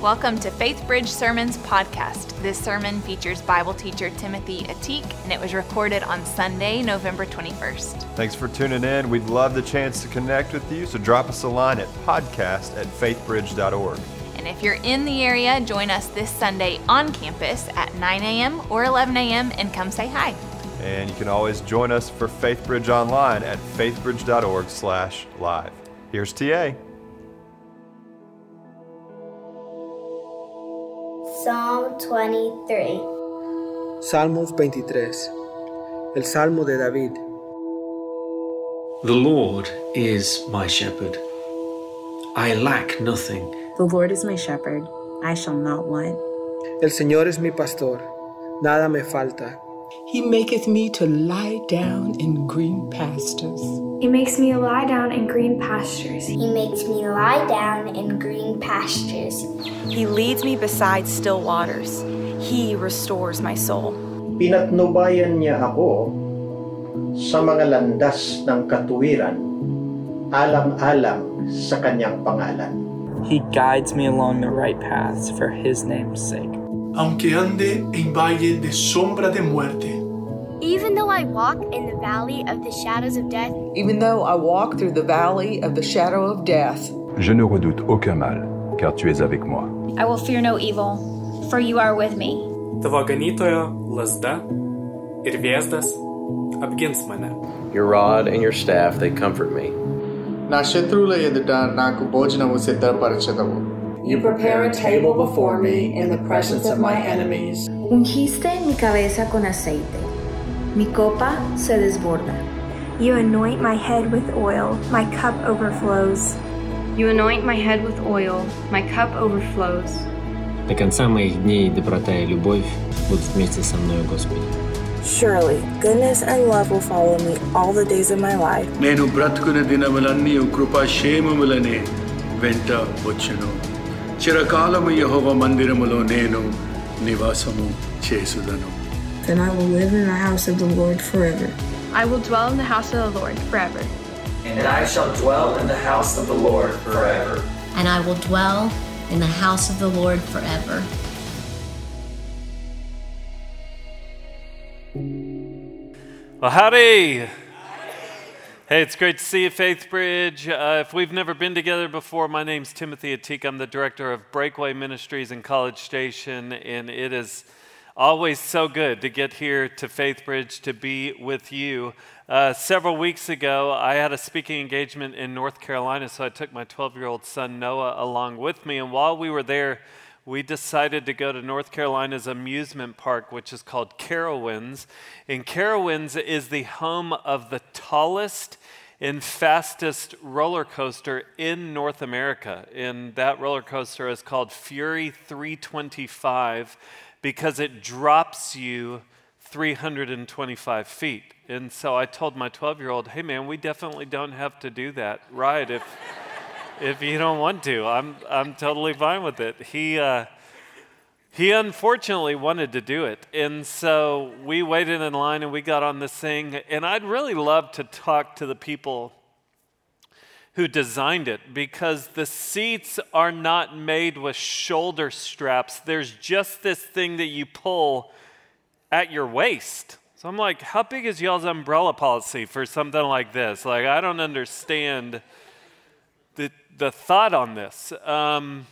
Welcome to Faith Bridge Sermons podcast. This sermon features Bible teacher Timothy Ateek, and it was recorded on Sunday, November 21st. Thanks for tuning in. We'd love the chance to connect with you, so drop us a line at podcast at faithbridge.org. And if you're in the area, join us this Sunday on campus at 9 a.m. or 11 a.m. and come say hi. And you can always join us for FaithBridge online at faithbridge.org slash live. Here's TA. Psalm 23. Salmos 23. El Salmo de David. The Lord is my shepherd. I lack nothing. The Lord is my shepherd. I shall not want. El Señor es mi pastor. Nada me falta. He maketh me to lie down in green pastures. He makes me lie down in green pastures. He makes me lie down in green pastures. He leads me beside still waters. He restores my soul. Pinatnubayan niya ako sa mga landas ng katuwiran, alang-alang sa kanyang pangalan. He guides me along the right paths for his name's sake aunque ande en valle de sombra de muerte. Even though I walk in the valley of the shadows of death. Even though I walk through the valley of the shadow of death. Je ne redoute aucun mal, car tu es avec moi. I will fear no evil, for you are with me. Tavo ganytojo lazda ir vėzdas apgins mane. Your rod and your staff, they comfort me. Na naku. You prepare a table before me in the presence of my enemies. Ungiste mi cabeza con aceite. Mi copa se desborda. You anoint my head with oil. My cup overflows. You anoint my head with oil. My cup overflows. До конца моих дней доброта и любовь будут вместе со мной, Господи. Surely, goodness and love will follow me all the days of my life. నేను బ్రతుకున్న దినములన్నీ కృపాక్షేమములనే వెంట వచ్చును చిరకాలము యహోవ మందిరములో నేను నివాసము చేసుదను Then I will live in the house of the Lord forever. I will dwell in the house of the Lord forever. And I shall dwell in the house of the Lord forever. And I will dwell in the house of the Lord forever. Well, howdy. Hey, it's great to see you, Faith Bridge. Uh, if we've never been together before, my name's Timothy Ateek. I'm the director of Breakaway Ministries in College Station, and it is always so good to get here to Faith Bridge to be with you. Uh, several weeks ago, I had a speaking engagement in North Carolina, so I took my 12 year old son Noah along with me. And while we were there, we decided to go to North Carolina's amusement park, which is called Carowinds. And Carowinds is the home of the tallest and fastest roller coaster in North America. And that roller coaster is called Fury 325 because it drops you 325 feet. And so I told my 12 year old, hey man, we definitely don't have to do that ride if, if you don't want to. I'm, I'm totally fine with it. He, uh, he unfortunately wanted to do it. And so we waited in line and we got on this thing. And I'd really love to talk to the people who designed it because the seats are not made with shoulder straps. There's just this thing that you pull at your waist. So I'm like, how big is y'all's umbrella policy for something like this? Like, I don't understand the, the thought on this. Um,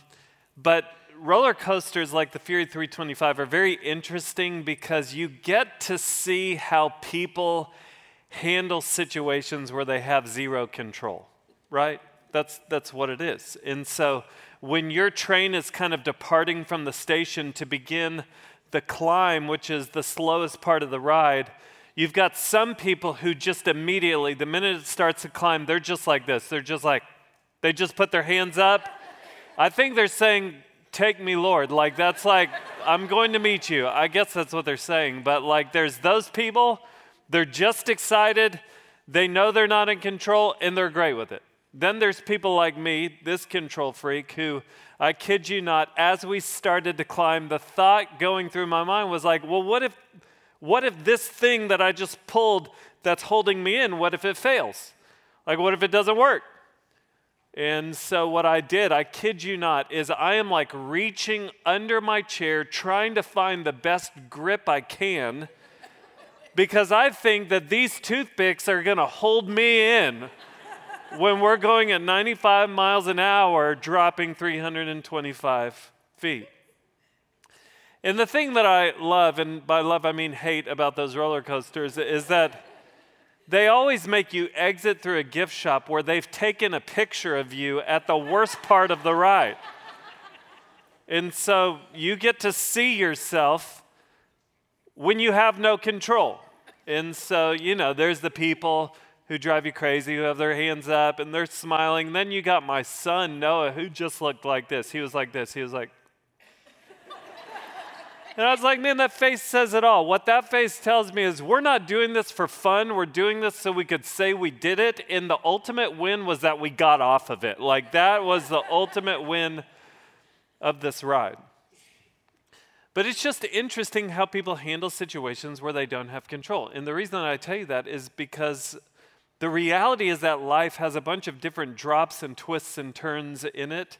but roller coasters like the Fury 325 are very interesting because you get to see how people handle situations where they have zero control right? That's, that's what it is. And so when your train is kind of departing from the station to begin the climb, which is the slowest part of the ride, you've got some people who just immediately, the minute it starts to climb, they're just like this. They're just like, they just put their hands up. I think they're saying, Take me, Lord. Like, that's like, I'm going to meet you. I guess that's what they're saying. But like, there's those people, they're just excited, they know they're not in control, and they're great with it. Then there's people like me, this control freak, who I kid you not, as we started to climb, the thought going through my mind was like, well, what if, what if this thing that I just pulled that's holding me in, what if it fails? Like, what if it doesn't work? And so, what I did, I kid you not, is I am like reaching under my chair trying to find the best grip I can because I think that these toothpicks are going to hold me in when we're going at 95 miles an hour, dropping 325 feet. And the thing that I love, and by love I mean hate about those roller coasters, is that they always make you exit through a gift shop where they've taken a picture of you at the worst part of the ride. And so you get to see yourself when you have no control. And so, you know, there's the people who drive you crazy, who have their hands up and they're smiling. Then you got my son, Noah, who just looked like this. He was like this. He was like, and I was like, man, that face says it all. What that face tells me is we're not doing this for fun. We're doing this so we could say we did it. And the ultimate win was that we got off of it. Like, that was the ultimate win of this ride. But it's just interesting how people handle situations where they don't have control. And the reason I tell you that is because the reality is that life has a bunch of different drops and twists and turns in it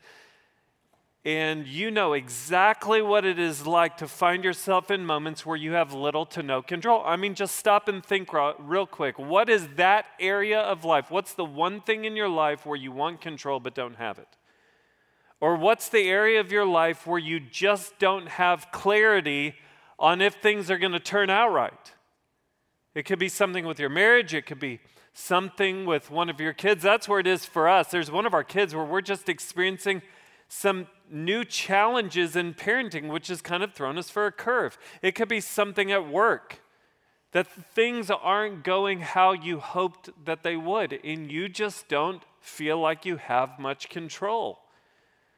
and you know exactly what it is like to find yourself in moments where you have little to no control. I mean, just stop and think real quick. What is that area of life? What's the one thing in your life where you want control but don't have it? Or what's the area of your life where you just don't have clarity on if things are going to turn out right? It could be something with your marriage, it could be something with one of your kids. That's where it is for us. There's one of our kids where we're just experiencing some new challenges in parenting, which has kind of thrown us for a curve. It could be something at work that things aren't going how you hoped that they would, and you just don't feel like you have much control.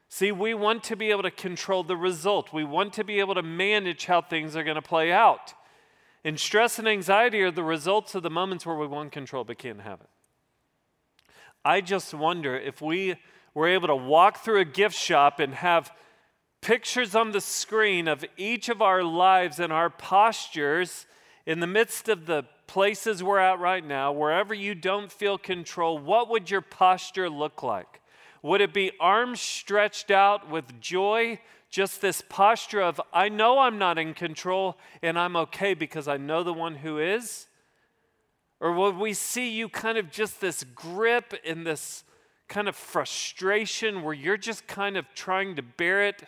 See, we want to be able to control the result. We want to be able to manage how things are going to play out. And stress and anxiety are the results of the moments where we want control but can't have it. I just wonder if we we're able to walk through a gift shop and have pictures on the screen of each of our lives and our postures in the midst of the places we're at right now, wherever you don't feel control, what would your posture look like? Would it be arms stretched out with joy? Just this posture of, I know I'm not in control and I'm okay because I know the one who is? Or would we see you kind of just this grip in this kind of frustration where you're just kind of trying to bear it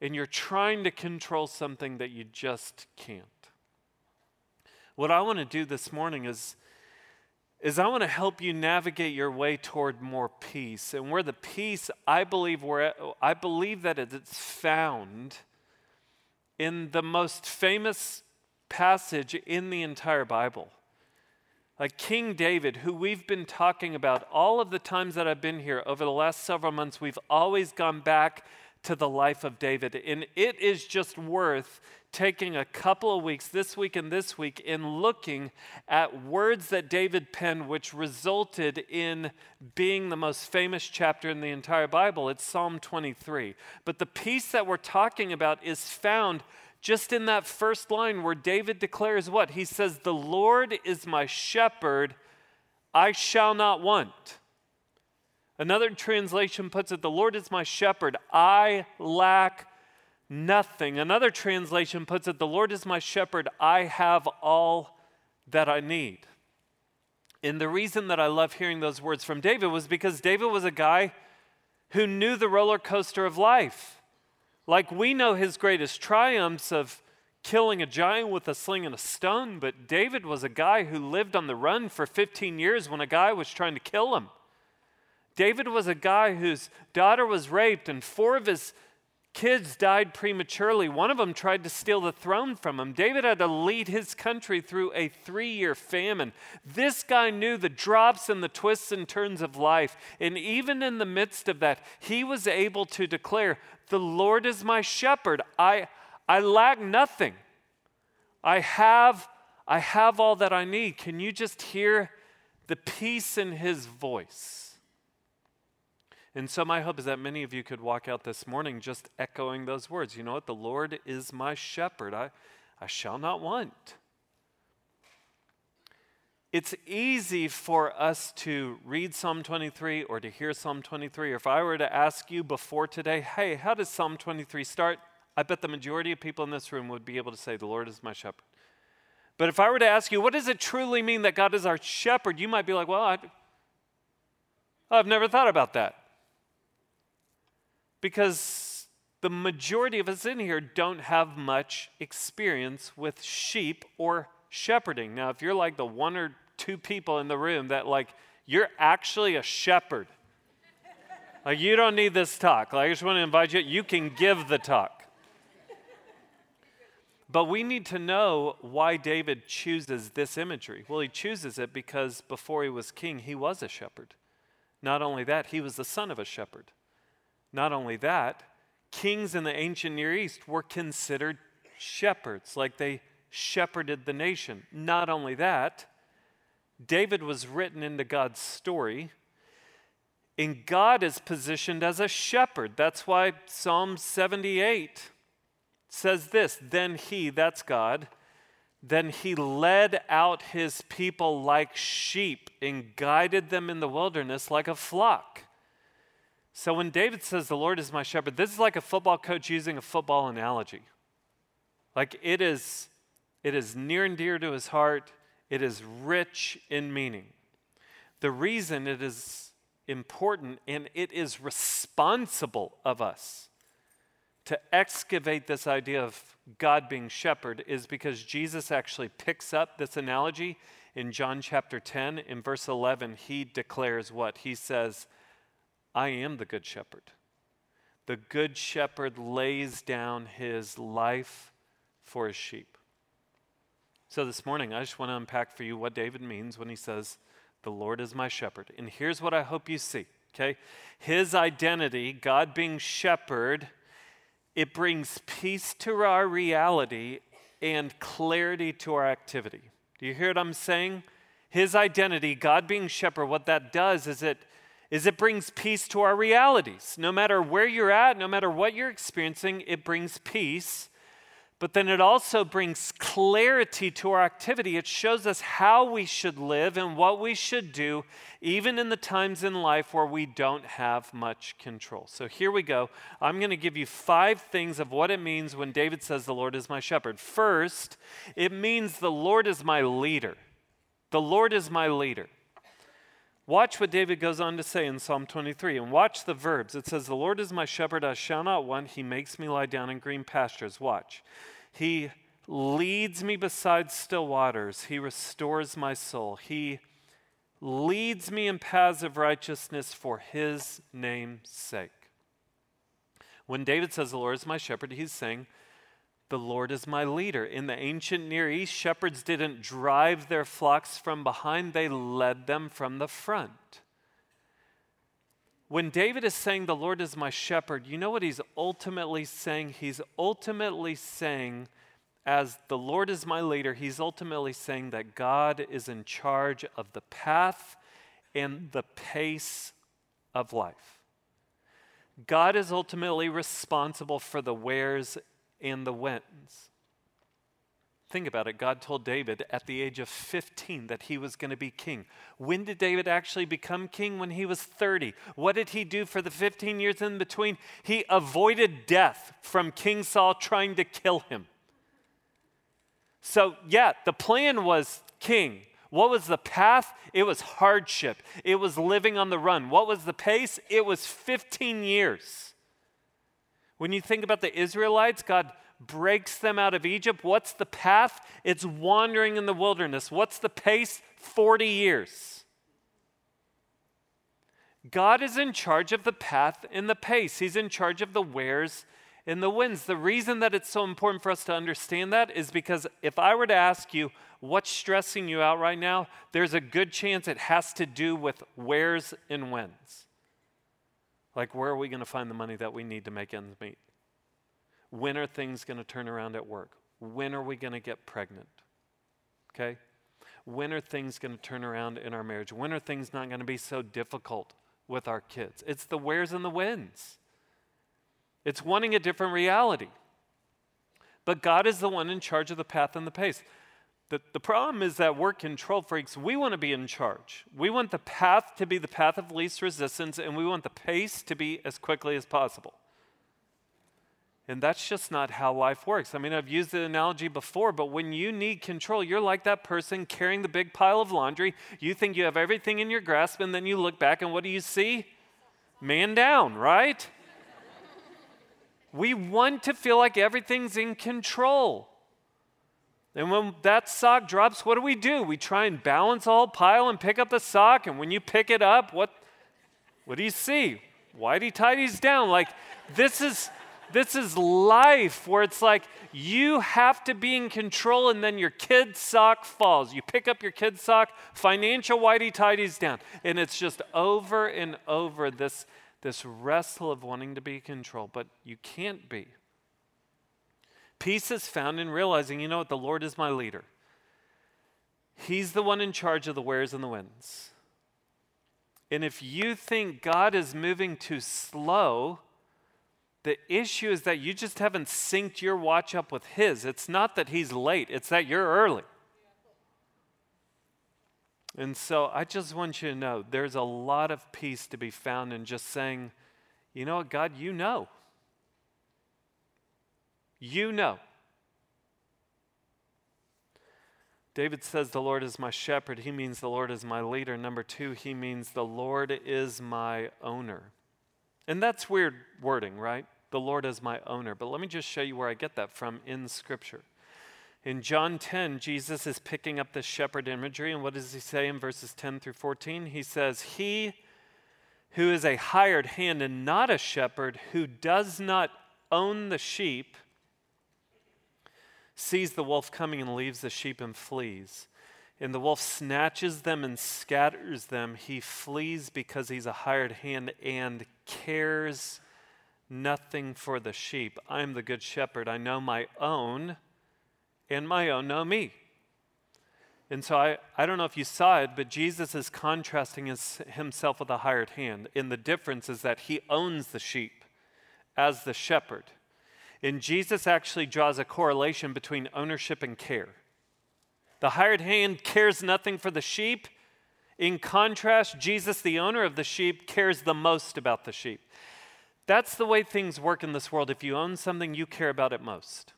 and you're trying to control something that you just can't. What I want to do this morning is, is I want to help you navigate your way toward more peace. And where the peace, I believe, where I believe that it's found in the most famous passage in the entire Bible. Like King David, who we've been talking about all of the times that I've been here over the last several months, we've always gone back to the life of David. And it is just worth taking a couple of weeks, this week and this week, in looking at words that David penned, which resulted in being the most famous chapter in the entire Bible. It's Psalm 23. But the piece that we're talking about is found just in that first line where David declares what? He says, The Lord is my shepherd, I shall not want. Another translation puts it, The Lord is my shepherd, I lack nothing. Another translation puts it, The Lord is my shepherd, I have all that I need. And the reason that I love hearing those words from David was because David was a guy who knew the roller coaster of life. Like we know his greatest triumphs of killing a giant with a sling and a stone, but David was a guy who lived on the run for 15 years when a guy was trying to kill him. David was a guy whose daughter was raped and four of his kids died prematurely. One of them tried to steal the throne from him. David had to lead his country through a three year famine. This guy knew the drops and the twists and turns of life. And even in the midst of that, he was able to declare, The Lord is my shepherd. I, I lack nothing. I have, I have all that I need. Can you just hear the peace in his voice? And so, my hope is that many of you could walk out this morning just echoing those words. You know what? The Lord is my shepherd. I, I shall not want. it's easy for us to read Psalm 23 or to hear Psalm 23. If I were to ask you before today, hey, how does Psalm 23 start? I bet the majority of people in this room would be able to say, The Lord is my shepherd. But if I were to ask you, what does it truly mean that God is our shepherd? You might be like, well, I, I've never thought about that. Because the majority of us in here don't have much experience with sheep or shepherding. Now, if you're like the one or two people in the room that, like, you're actually a shepherd, like, you don't need this talk. Like, I just want to invite you, you can give the talk. But we need to know why David chooses this imagery. Well, he chooses it because before he was king, he was a shepherd. Not only that, he was the son of a shepherd. Not only that, kings in the ancient Near East were considered shepherds, like they shepherded the nation. Not only that, David was written into God's story, and God is positioned as a shepherd. That's why Psalm 78 says this Then he, that's God, then he led out his people like sheep and guided them in the wilderness like a flock. So when David says, The Lord is my shepherd, this is like a football coach using a football analogy. Like it is, it is near and dear to his heart, it is rich in meaning. The reason it is important and it is responsible of us to excavate this idea of God being shepherd is because Jesus actually picks up this analogy in John chapter 10. In verse 11, he declares what? He says, I am the good shepherd. The good shepherd lays down his life for his sheep. So this morning, I just want to unpack for you what David means when he says, The Lord is my shepherd. And here's what I hope you see, okay? His identity, God being shepherd, it brings peace to our reality and clarity to our activity. Do you hear what I'm saying? His identity, God being shepherd, what that does is it is it brings peace to our realities. No matter where you're at, no matter what you're experiencing, it brings peace but then it also brings clarity to our activity. It shows us how we should live and what we should do, even in the times in life where we don't have much control. So here we go. I'm going to give you five things of what it means when David says, The Lord is my shepherd. First, it means the Lord is my leader. The Lord is my leader. Watch what David goes on to say in Psalm 23 and watch the verbs. It says, The Lord is my shepherd, I shall not want. He makes me lie down in green pastures. Watch. He leads me beside still waters. He restores my soul. He leads me in paths of righteousness for his name's sake. When David says, The Lord is my shepherd, he's saying, the Lord is my leader. In the ancient Near East, shepherds didn't drive their flocks from behind, they led them from the front. When David is saying, The Lord is my shepherd, you know what he's ultimately saying? He's ultimately saying, as the Lord is my leader, he's ultimately saying that God is in charge of the path and the pace of life. God is ultimately responsible for the wheres and the winds. Think about it. God told David at the age of 15 that he was going to be king. When did David actually become king? When he was 30. What did he do for the 15 years in between? He avoided death from King Saul trying to kill him. So, yeah, the plan was king. What was the path? It was hardship. It was living on the run. What was the pace? It was 15 years. When you think about the Israelites, God breaks them out of Egypt. What's the path? It's wandering in the wilderness. What's the pace? 40 years. God is in charge of the path and the pace. He's in charge of the wheres and the whens. The reason that it's so important for us to understand that is because if I were to ask you what's stressing you out right now, there's a good chance it has to do with wheres and whens. Like, where are we going to find the money that we need to make ends meet? When are things going to turn around at work? When are we going to get pregnant? Okay? When are things going to turn around in our marriage? When are things not going to be so difficult with our kids? It's the wheres and the whens. It's wanting a different reality. But God is the one in charge of the path and the pace. The, the problem is that we're control freaks. We want to be in charge. We want the path to be the path of least resistance, and we want the pace to be as quickly as possible. And that's just not how life works. I mean, I've used the analogy before, but when you need control, you're like that person carrying the big pile of laundry. You think you have everything in your grasp, and then you look back, and what do you see? Man down, right? we want to feel like everything's in control. And when that sock drops, what do we do? We try and balance whole pile and pick up the sock. And when you pick it up, what, what do you see? Whitey tighties down. Like, this is this is life where it's like you have to be in control and then your kid's sock falls. You pick up your kid's sock, financial whitey tidies down. And it's just over and over this, this wrestle of wanting to be in control, but you can't be. Peace is found in realizing, you know what, the Lord is my leader. He's the one in charge of the wheres and the winds. And if you think God is moving too slow, the issue is that you just haven't synced your watch up with His. It's not that He's late, it's that you're early. And so I just want you to know there's a lot of peace to be found in just saying, you know what, God, you know. You know. David says, The Lord is my shepherd. He means the Lord is my leader. Number two, he means the Lord is my owner. And that's weird wording, right? the Lord is my owner. But let me just show you where I get that from in Scripture. In John 10, Jesus is picking up the shepherd imagery, and what does he say in verses 10 through 14? He says, He who is a hired hand and not a shepherd, who does not own the sheep, sees the wolf coming and leaves the sheep and flees. And the wolf snatches them and scatters them. He flees because he's a hired hand and cares nothing for the sheep. I am the good shepherd. I know my own, and my own know me. And so I, I don't know if you saw it, but Jesus is contrasting his, himself with a hired hand. And the difference is that he owns the sheep as the shepherd. And Jesus actually draws a correlation between ownership and care. The hired hand cares nothing for the sheep. In contrast, Jesus, the owner of the sheep, cares the most about the sheep. That's the way things work in this world. If you own something, you care about it most.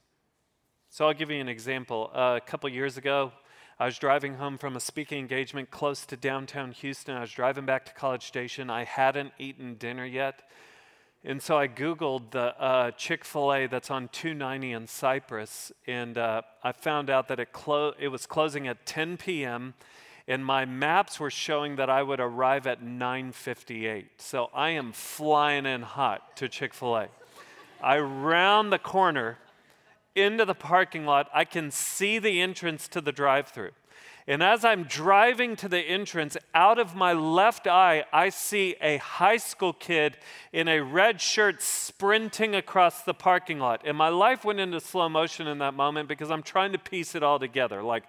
So I'll give you an example. Uh, a couple years ago, I was driving home from a speaking engagement close to downtown Houston. I was driving back to College Station. I hadn't eaten dinner yet. And so I Googled the uh, Chick fil A that's on 290 in Cypress, and uh, I found out that it, clo- it was closing at 10 p.m and my maps were showing that I would arrive at 9:58. So I am flying in hot to Chick-fil-A. I round the corner into the parking lot. I can see the entrance to the drive-through. And as I'm driving to the entrance, out of my left eye, I see a high school kid in a red shirt sprinting across the parking lot. And my life went into slow motion in that moment because I'm trying to piece it all together. Like,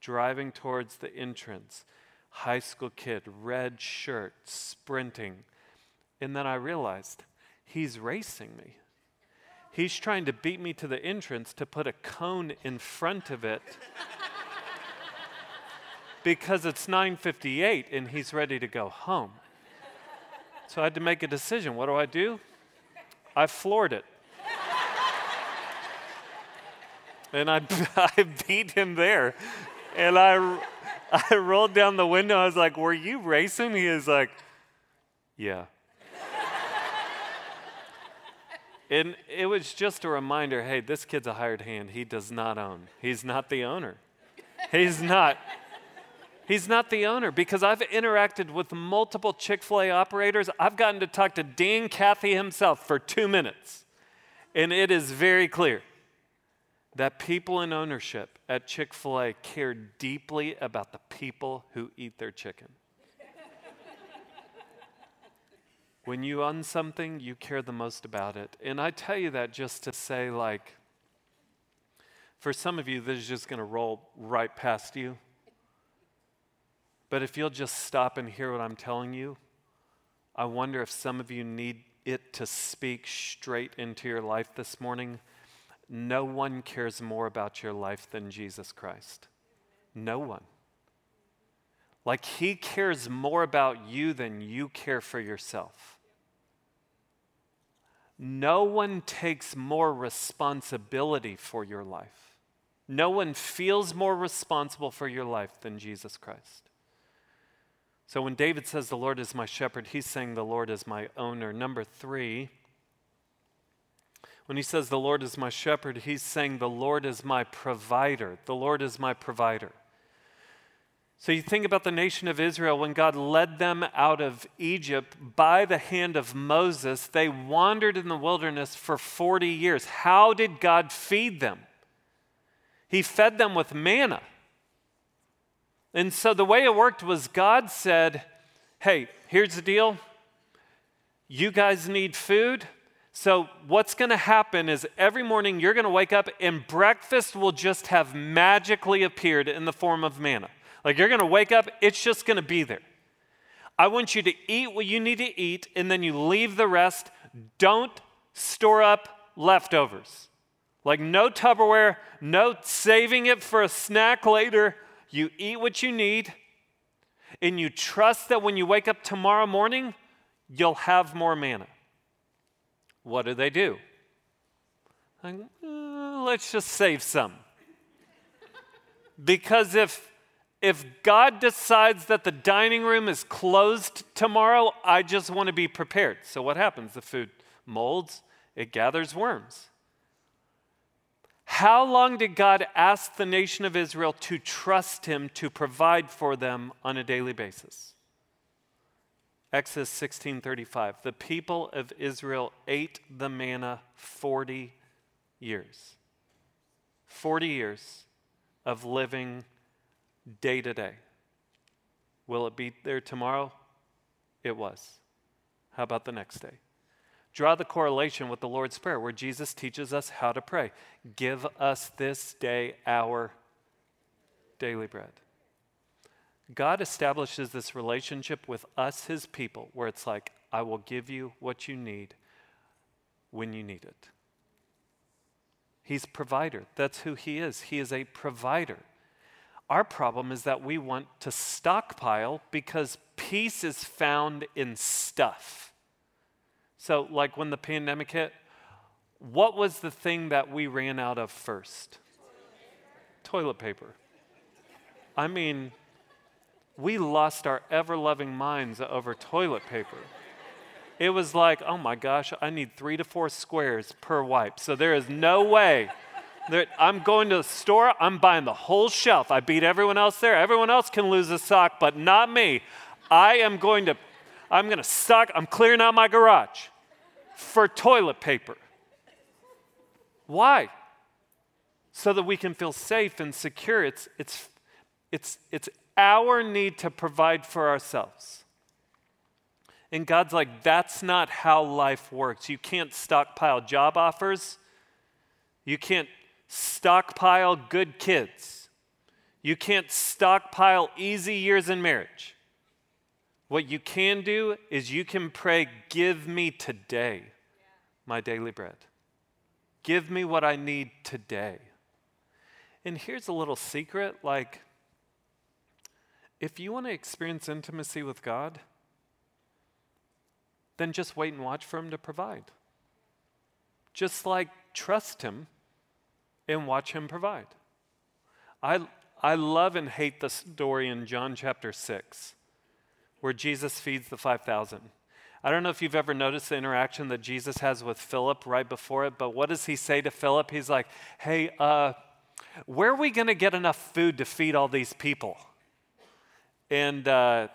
driving towards the entrance. High school kid, red shirt, sprinting. And then I realized he's racing me. He's trying to beat me to the entrance to put a cone in front of it because it's 9:58 and he's ready to go home. So I had to make a decision. What do I do? I floored it. and I, I beat him there and I, I rolled down the window. I was like, Were you racing? He was like, Yeah. and it was just a reminder hey, this kid's a hired hand. He does not own, he's not the owner. He's not. He's not the owner because I've interacted with multiple Chick fil A operators. I've gotten to talk to Dan Cathy himself for two minutes. And it is very clear that people in ownership at Chick fil A care deeply about the people who eat their chicken. when you own something, you care the most about it. And I tell you that just to say, like, for some of you, this is just going to roll right past you. But if you'll just stop and hear what I'm telling you, I wonder if some of you need it to speak straight into your life this morning no one cares more about your life than Jesus Christ. No one. Like he cares more about you than you care for yourself. No one takes more responsibility for your life. No one feels more responsible for your life than Jesus Christ. So when David says, The Lord is my shepherd, he's saying, The Lord is my owner. Number three, when he says, The Lord is my shepherd, he's saying, The Lord is my provider. The Lord is my provider. So you think about the nation of Israel, when God led them out of Egypt by the hand of Moses, they wandered in the wilderness for 40 years. How did God feed them? He fed them with manna. And so the way it worked was God said, Hey, here's the deal. You guys need food. So, what's going to happen is every morning you're going to wake up and breakfast will just have magically appeared in the form of manna. Like you're going to wake up, it's just going to be there. I want you to eat what you need to eat, and then you leave the rest. Don't store up leftovers. Like no Tupperware, no saving it for a snack later. You eat what you need, and you trust that when you wake up tomorrow morning, you'll have more manna. What do they do? Like, uh, let's just save some. Because if if God decides that the dining room is closed tomorrow, I just want to be prepared. So, what happens? The food molds, it gathers worms. How long did God ask the nation of Israel to trust Him to provide for them on a daily basis? Exodus 16:35 The people of Israel ate the manna 40 years. 40 years of living day to day. Will it be there tomorrow? It was. How about the next day? Draw the correlation with the Lord's Prayer, where Jesus teaches us how to pray. Give us this day our daily bread. God establishes this relationship with us, his people, where it's like, I will give you what you need when you need it. He's provider. That's who he is. He is a provider. Our problem is that we want to stockpile because peace is found in stuff. So, like when the pandemic hit, what was the thing that we ran out of first? Toilet paper. I mean, we lost our ever loving minds over toilet paper. It was like, oh my gosh, I need three to four squares per wipe. So there is no way that I'm going to the store, I'm buying the whole shelf. I beat everyone else there. Everyone else can lose a sock, but not me. I am going to, I'm going to stock, I'm clearing out my garage for toilet paper. Why? So that we can feel safe and secure. It's, it's, it's, it's our need to provide for ourselves. And God's like, that's not how life works. You can't stockpile job offers. You can't stockpile good kids. You can't stockpile easy years in marriage. What you can do is you can pray, Give me today my daily bread. Give me what I need today. And here's a little secret like, if you want to experience intimacy with God, then just wait and watch for Him to provide. Just like trust Him and watch him provide. I, I love and hate the story in John chapter 6 where Jesus feeds the 5,000. I don't know if you've ever noticed the interaction that Jesus has with Philip right before it, but what does he say to Philip? He's like, hey, uh, where are we going to get enough food to feed all these people? And uh,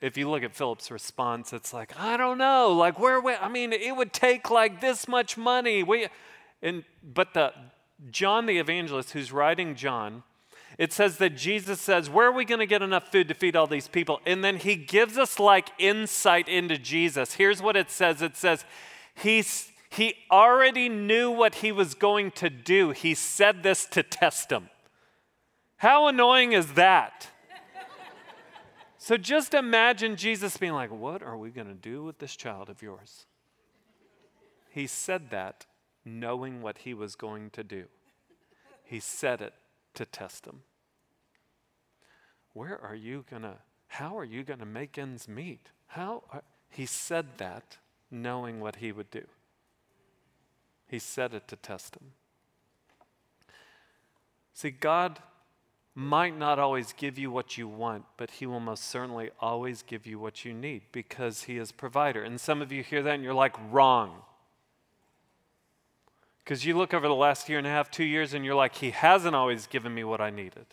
if you look at Philip's response, it's like, I don't know. Like, where, we, I mean, it would take like this much money. We, and, but the, John the evangelist, who's writing John, it says that Jesus says, Where are we going to get enough food to feed all these people? And then he gives us like insight into Jesus. Here's what it says it says, He's, He already knew what he was going to do. He said this to test him. How annoying is that? so just imagine Jesus being like, What are we going to do with this child of yours? He said that knowing what he was going to do. He said it to test him. where are you going to, how are you going to make ends meet? How? Are, he said that knowing what he would do. He said it to test him. See, God might not always give you what you want, but He will most certainly always give you what you need because He is provider. And some of you hear that and you're like, wrong. Because you look over the last year and a half, two years, and you're like, He hasn't always given me what I needed.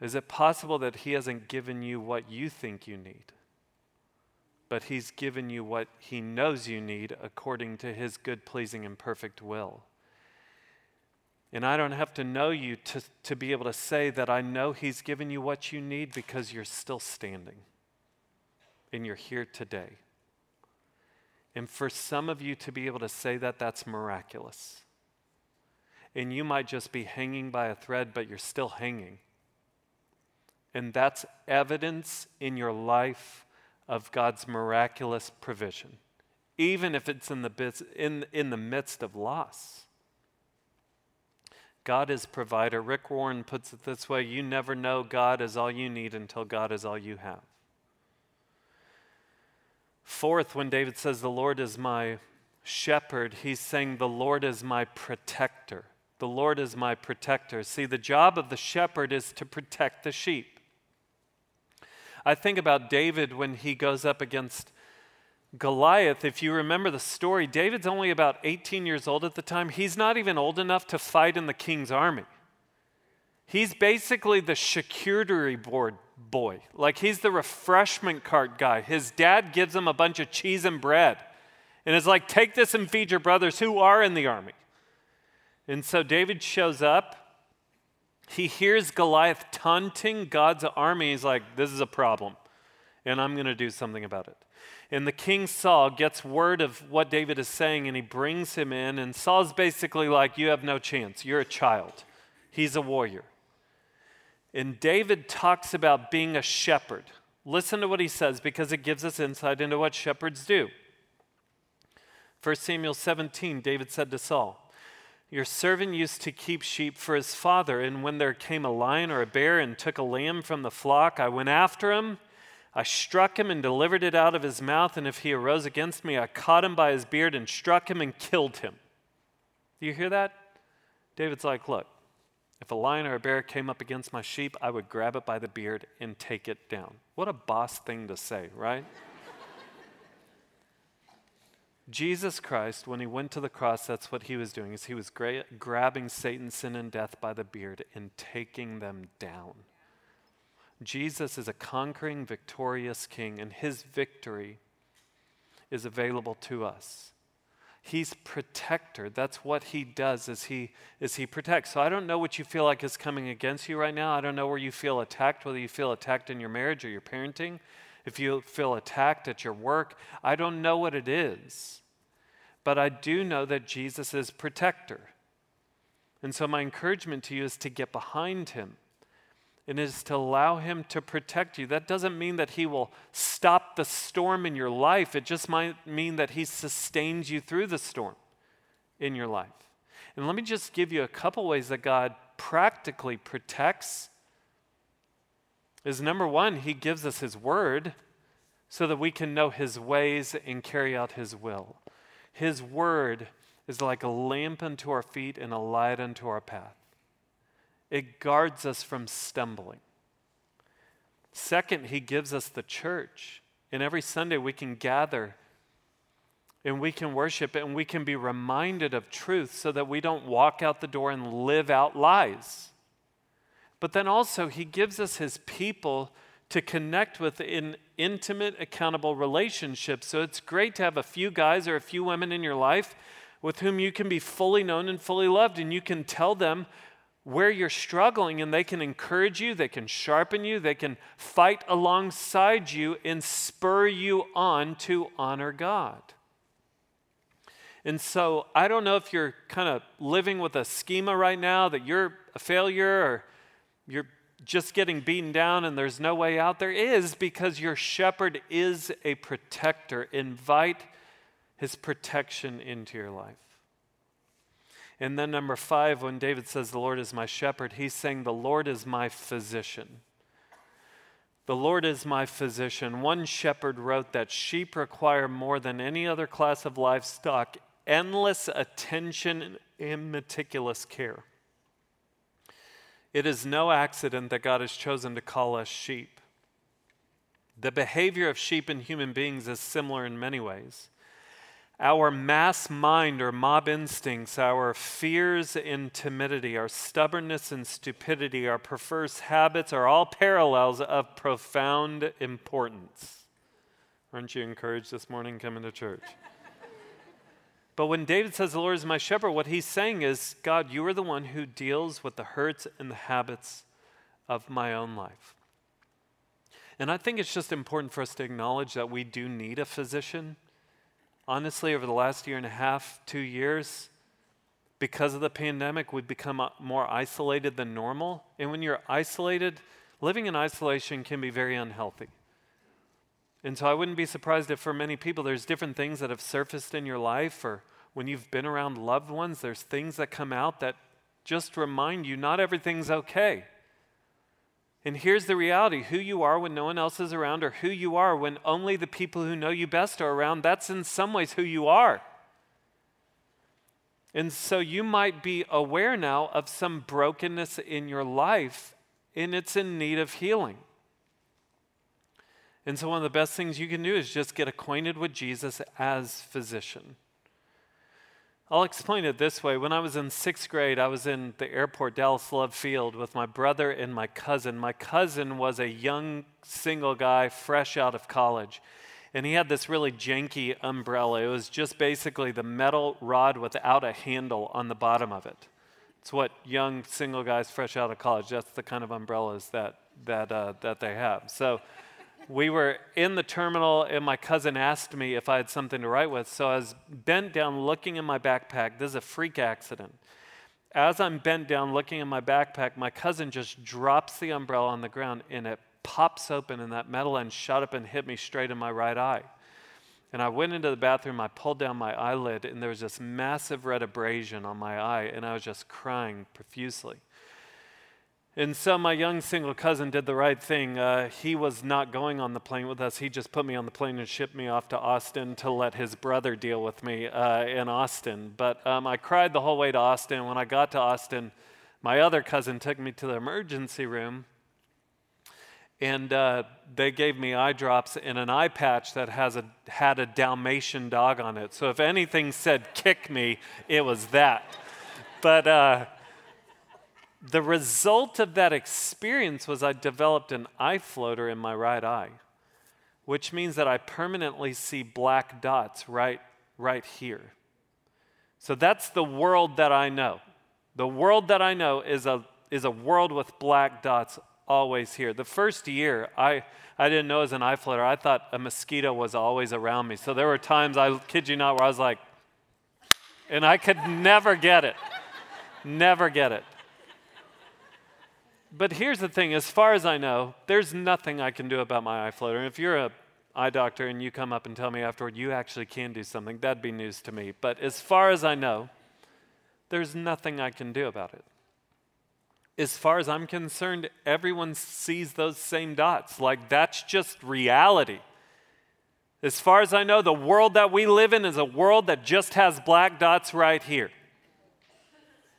Is it possible that He hasn't given you what you think you need? But He's given you what He knows you need according to His good, pleasing, and perfect will. And I don't have to know you to, to be able to say that I know He's given you what you need because you're still standing and you're here today. And for some of you to be able to say that, that's miraculous. And you might just be hanging by a thread, but you're still hanging. And that's evidence in your life of God's miraculous provision, even if it's in the, in, in the midst of loss. God is provider. Rick Warren puts it this way you never know God is all you need until God is all you have. Fourth, when David says, The Lord is my shepherd, he's saying, The Lord is my protector. The Lord is my protector. See, the job of the shepherd is to protect the sheep. I think about David when he goes up against Goliath, if you remember the story, David's only about 18 years old at the time. He's not even old enough to fight in the king's army. He's basically the charcuterie board boy. Like he's the refreshment cart guy. His dad gives him a bunch of cheese and bread. And it's like, take this and feed your brothers who are in the army. And so David shows up. He hears Goliath taunting God's army. He's like, this is a problem. And I'm going to do something about it. And the king Saul gets word of what David is saying and he brings him in. And Saul's basically like, You have no chance. You're a child. He's a warrior. And David talks about being a shepherd. Listen to what he says because it gives us insight into what shepherds do. 1 Samuel 17, David said to Saul, Your servant used to keep sheep for his father, and when there came a lion or a bear and took a lamb from the flock, I went after him I struck him and delivered it out of his mouth, and if he arose against me, I caught him by his beard and struck him and killed him. Do you hear that? David's like, Look, if a lion or a bear came up against my sheep, I would grab it by the beard and take it down. What a boss thing to say, right? Jesus Christ, when he went to the cross, that's what he was doing, is he was gra- grabbing Satan, sin, and death by the beard and taking them down. Jesus is a conquering, victorious king, and his victory is available to us. He's protector. That's what he does is he is he protects. So I don't know what you feel like is coming against you right now. I don't know where you feel attacked, whether you feel attacked in your marriage or your parenting, if you feel attacked at your work. I don't know what it is. But I do know that Jesus is protector. And so my encouragement to you is to get behind him and is to allow Him to protect you. That doesn't mean that He will stop the storm in your life, it just might mean that He sustains you through the storm in your life. And let me just give you a couple ways that God practically protects. Is number one, He gives us His Word so that we can know His ways and carry out His will. His Word is like a lamp unto our feet and a light unto our path it guards us from stumbling. Second, he gives us the church. And every Sunday we can gather and we can worship and we can be reminded of truth so that we don't walk out the door and live out lies. But then also, he gives us his people to connect with in intimate, accountable relationships. So it's great to have a few guys or a few women in your life with whom you can be fully known and fully loved, and you can tell them where you're struggling and they can encourage you, they can sharpen you, they can fight alongside you and spur you on to honor God. And so I don't know if you're kind of living with a schema right now that you're a failure or you're just getting beaten down and there's no way out. There is because your shepherd is a protector. Invite his protection into your life. And then, number five, when David says, The Lord is my shepherd, he's saying, The Lord is my physician. The Lord is my physician. One shepherd wrote that sheep require more than any other class of livestock endless attention and meticulous care. It is no accident that God has chosen to call us sheep. The behavior of sheep and human beings is similar in many ways. Our mass mind or mob instincts, our fears and timidity, our stubbornness and stupidity, our perverse habits are all parallels of profound importance. Aren't you encouraged this morning coming to church? but when David says, The Lord is my shepherd, what he's saying is, God, you are the one who deals with the hurts and the habits of my own life. And I think it's just important for us to acknowledge that we do need a physician honestly, over the last year and a half, two years, because of the pandemic, we've become uh, more isolated than normal. And when you're isolated, living in isolation can be very unhealthy. And so I wouldn't be surprised if for many people there's different things that have surfaced in your life, or when you've been around loved ones, there's things that come out that just remind you not everything's okay. And here's the reality who you are when no one else is around, or who you are when only the people who know you best are around, that's in some ways who you are. And so you might be aware now of some brokenness in your life, and it's in need of healing. And so, one of the best things you can do is just get acquainted with Jesus as physician. I'll explain it this way. When I was in sixth grade, I was in the airport, Dallas Love Field, with my brother and my cousin. My cousin was a young single guy, fresh out of college. And he had this really janky umbrella. It was just basically the metal rod without a handle on the bottom of it. It's what young single guys fresh out of college, that's the kind of umbrellas that, that, uh, that they have. So, we were in the terminal, and my cousin asked me if I had something to write with. So I was bent down looking in my backpack. This is a freak accident. As I'm bent down looking in my backpack, my cousin just drops the umbrella on the ground, and it pops open, and that metal end shot up and hit me straight in my right eye. And I went into the bathroom, I pulled down my eyelid, and there was this massive red abrasion on my eye, and I was just crying profusely. And so my young single cousin did the right thing. Uh, he was not going on the plane with us. He just put me on the plane and shipped me off to Austin to let his brother deal with me uh, in Austin. But um, I cried the whole way to Austin. When I got to Austin, my other cousin took me to the emergency room. And uh, they gave me eye drops and an eye patch that has a, had a Dalmatian dog on it. So if anything said kick me, it was that. But uh, the result of that experience was I developed an eye floater in my right eye, which means that I permanently see black dots right, right here. So that's the world that I know. The world that I know is a, is a world with black dots always here. The first year, I, I didn't know as an eye floater. I thought a mosquito was always around me. So there were times, I kid you not, where I was like, and I could never get it. Never get it. But here's the thing as far as I know, there's nothing I can do about my eye floater. And if you're a eye doctor and you come up and tell me afterward you actually can do something, that'd be news to me. But as far as I know, there's nothing I can do about it. As far as I'm concerned, everyone sees those same dots. Like that's just reality. As far as I know, the world that we live in is a world that just has black dots right here.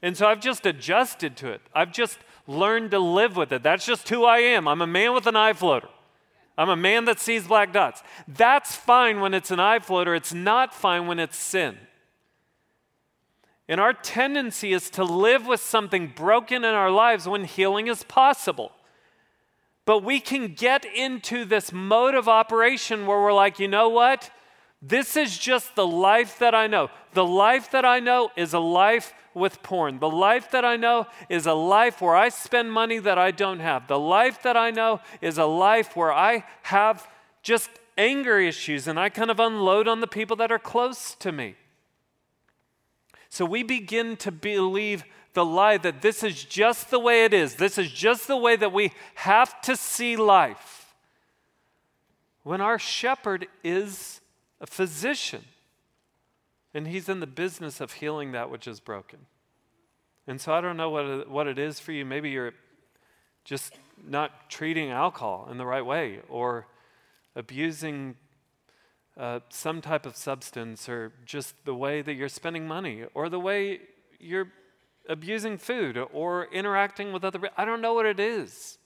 And so I've just adjusted to it. I've just learn to live with it. That's just who I am. I'm a man with an eye floater. I'm a man that sees black dots. That's fine when it's an eye floater, it's not fine when it's sin. And our tendency is to live with something broken in our lives when healing is possible. But we can get into this mode of operation where we're like, you know what? This is just the life that I know. The life that I know is a life with porn. The life that I know is a life where I spend money that I don't have. The life that I know is a life where I have just anger issues and I kind of unload on the people that are close to me. So we begin to believe the lie that this is just the way it is. This is just the way that we have to see life. When our shepherd is a physician. And he's in the business of healing that which is broken. And so I don't know what it, what it is for you. Maybe you're just not treating alcohol in the right way or abusing uh, some type of substance or just the way that you're spending money or the way you're abusing food or interacting with other I don't know what it is.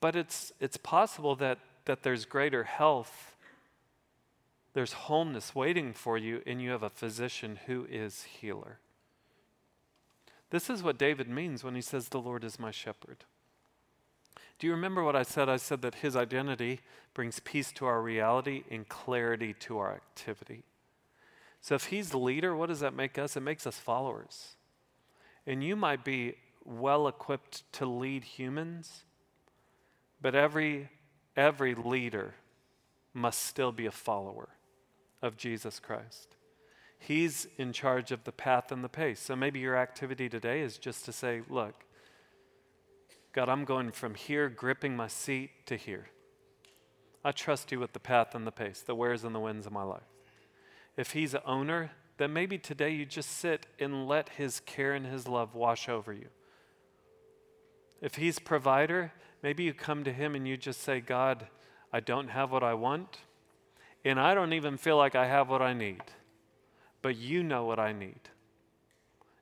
But it's it's possible that that there's greater health. There's wholeness waiting for you and you have a physician who is healer. This is what David means when he says the Lord is my shepherd. Do you remember what I said? I said that his identity brings peace to our reality and clarity to our activity. So if he's the leader, what does that make us? It makes us followers. And you might be well equipped to lead humans, but every every leader must still be a follower of Jesus Christ. He's in charge of the path and the pace. So maybe your activity today is just to say, look, God, I'm going from here, gripping my seat, to here. I trust you with the path and the pace, the wheres and the whens of my life. If He's a owner, then maybe today you just sit and let His care and His love wash over you. If He's provider, maybe you come to Him and you just say, God, I don't have what I want, and I don't even feel like I have what I need, but you know what I need.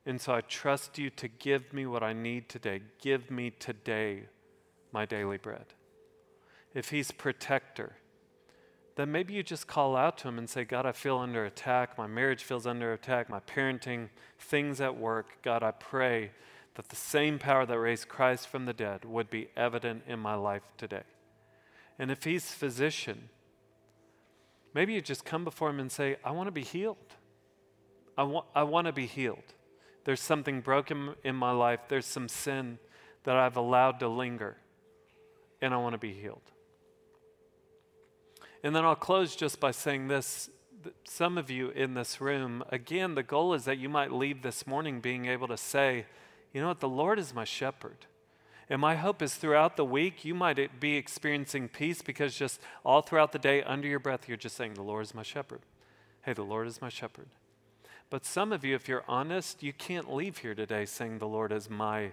And so I trust you to give me what I need today. Give me today my daily bread. If He's protector, then maybe you just call out to Him and say, God, I feel under attack. My marriage feels under attack. My parenting, things at work. God, I pray that the same power that raised Christ from the dead would be evident in my life today. And if He's physician, maybe you just come before Him and say, I want to be healed. I want, I want to be healed. There's something broken in my life. There's some sin that I've allowed to linger, and I want to be healed. And then I'll close just by saying this. Some of you in this room, again, the goal is that you might leave this morning being able to say, you know what, the Lord is my shepherd. And my hope is throughout the week, you might be experiencing peace because just all throughout the day, under your breath, you're just saying, The Lord is my shepherd. Hey, the Lord is my shepherd. But some of you, if you're honest, you can't leave here today saying, The Lord is my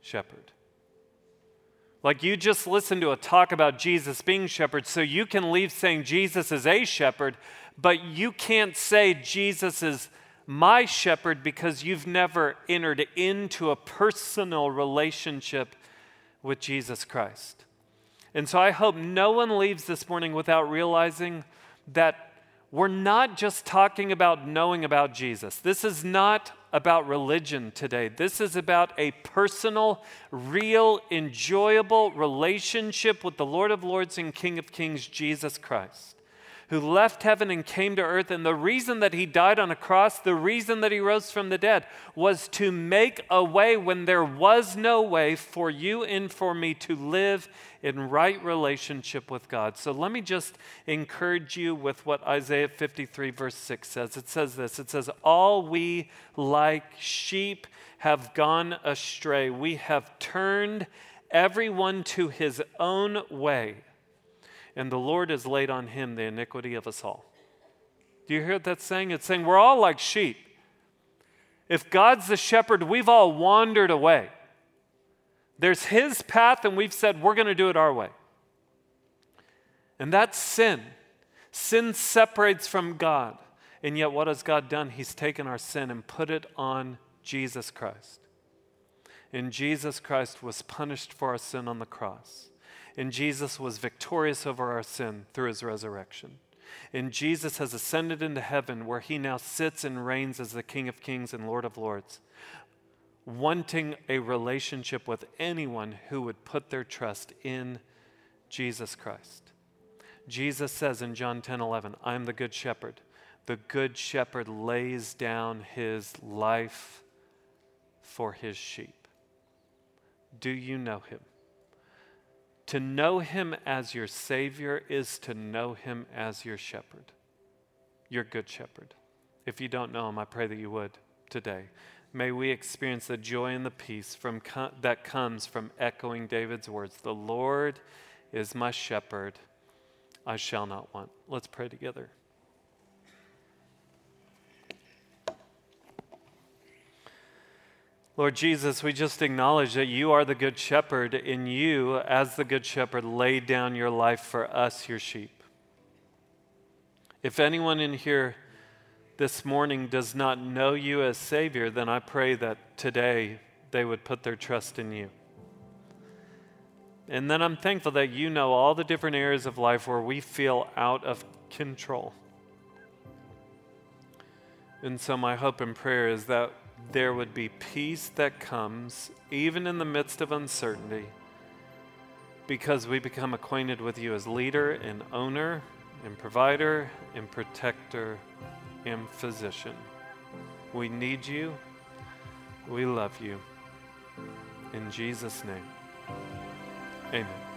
shepherd. Like you just listened to a talk about Jesus being shepherd, so you can leave saying Jesus is a shepherd, but you can't say Jesus is my shepherd because you've never entered into a personal relationship with Jesus Christ. And so I hope no one leaves this morning without realizing that we're not just talking about knowing about Jesus. This is not about religion today. This is about a personal, real, enjoyable relationship with the Lord of Lords and King of Kings, Jesus Christ who left heaven and came to earth. And the reason that he died on a cross, the reason that he rose from the dead, was to make a way when there was no way for you and for me to live in right relationship with God. So let me just encourage you with what Isaiah 53, verse 6 says. It says this It says, All we like sheep have gone astray, we have turned everyone to his own way and the Lord has laid on him the iniquity of us all. Do you hear what that's saying? It's saying we're all like sheep. If God's the shepherd, we've all wandered away. There's his path, and we've said we're going to do it our way. And that's sin. Sin separates from God. And yet, what has God done? He's taken our sin and put it on Jesus Christ. And Jesus Christ was punished for our sin on the cross. And Jesus was victorious over our sin through his resurrection. And Jesus has ascended into heaven where he now sits and reigns as the King of Kings and Lord of Lords, wanting a relationship with anyone who would put their trust in Jesus Christ. Jesus says in John 10 11, I am the good shepherd. The good shepherd lays down his life for his sheep. Do you know him? To know him as your Savior is to know him as your shepherd, your good shepherd. If you don't know him, I pray that you would today. May we experience the joy and the peace from that comes from echoing David's words The Lord is my shepherd, I shall not want. Let's pray together. Lord Jesus, we just acknowledge that you are the Good Shepherd, and you, as the Good Shepherd, laid down your life for us, your sheep. If anyone in here this morning does not know you as Savior, then I pray that today they would put their trust in you. And then I'm thankful that you know all the different areas of life where we feel out of control. And so, my hope and prayer is that there would be peace that comes even in the midst of uncertainty because we become acquainted with you as leader and owner and provider and protector and physician. We need you. We love you. In Jesus' name, amen.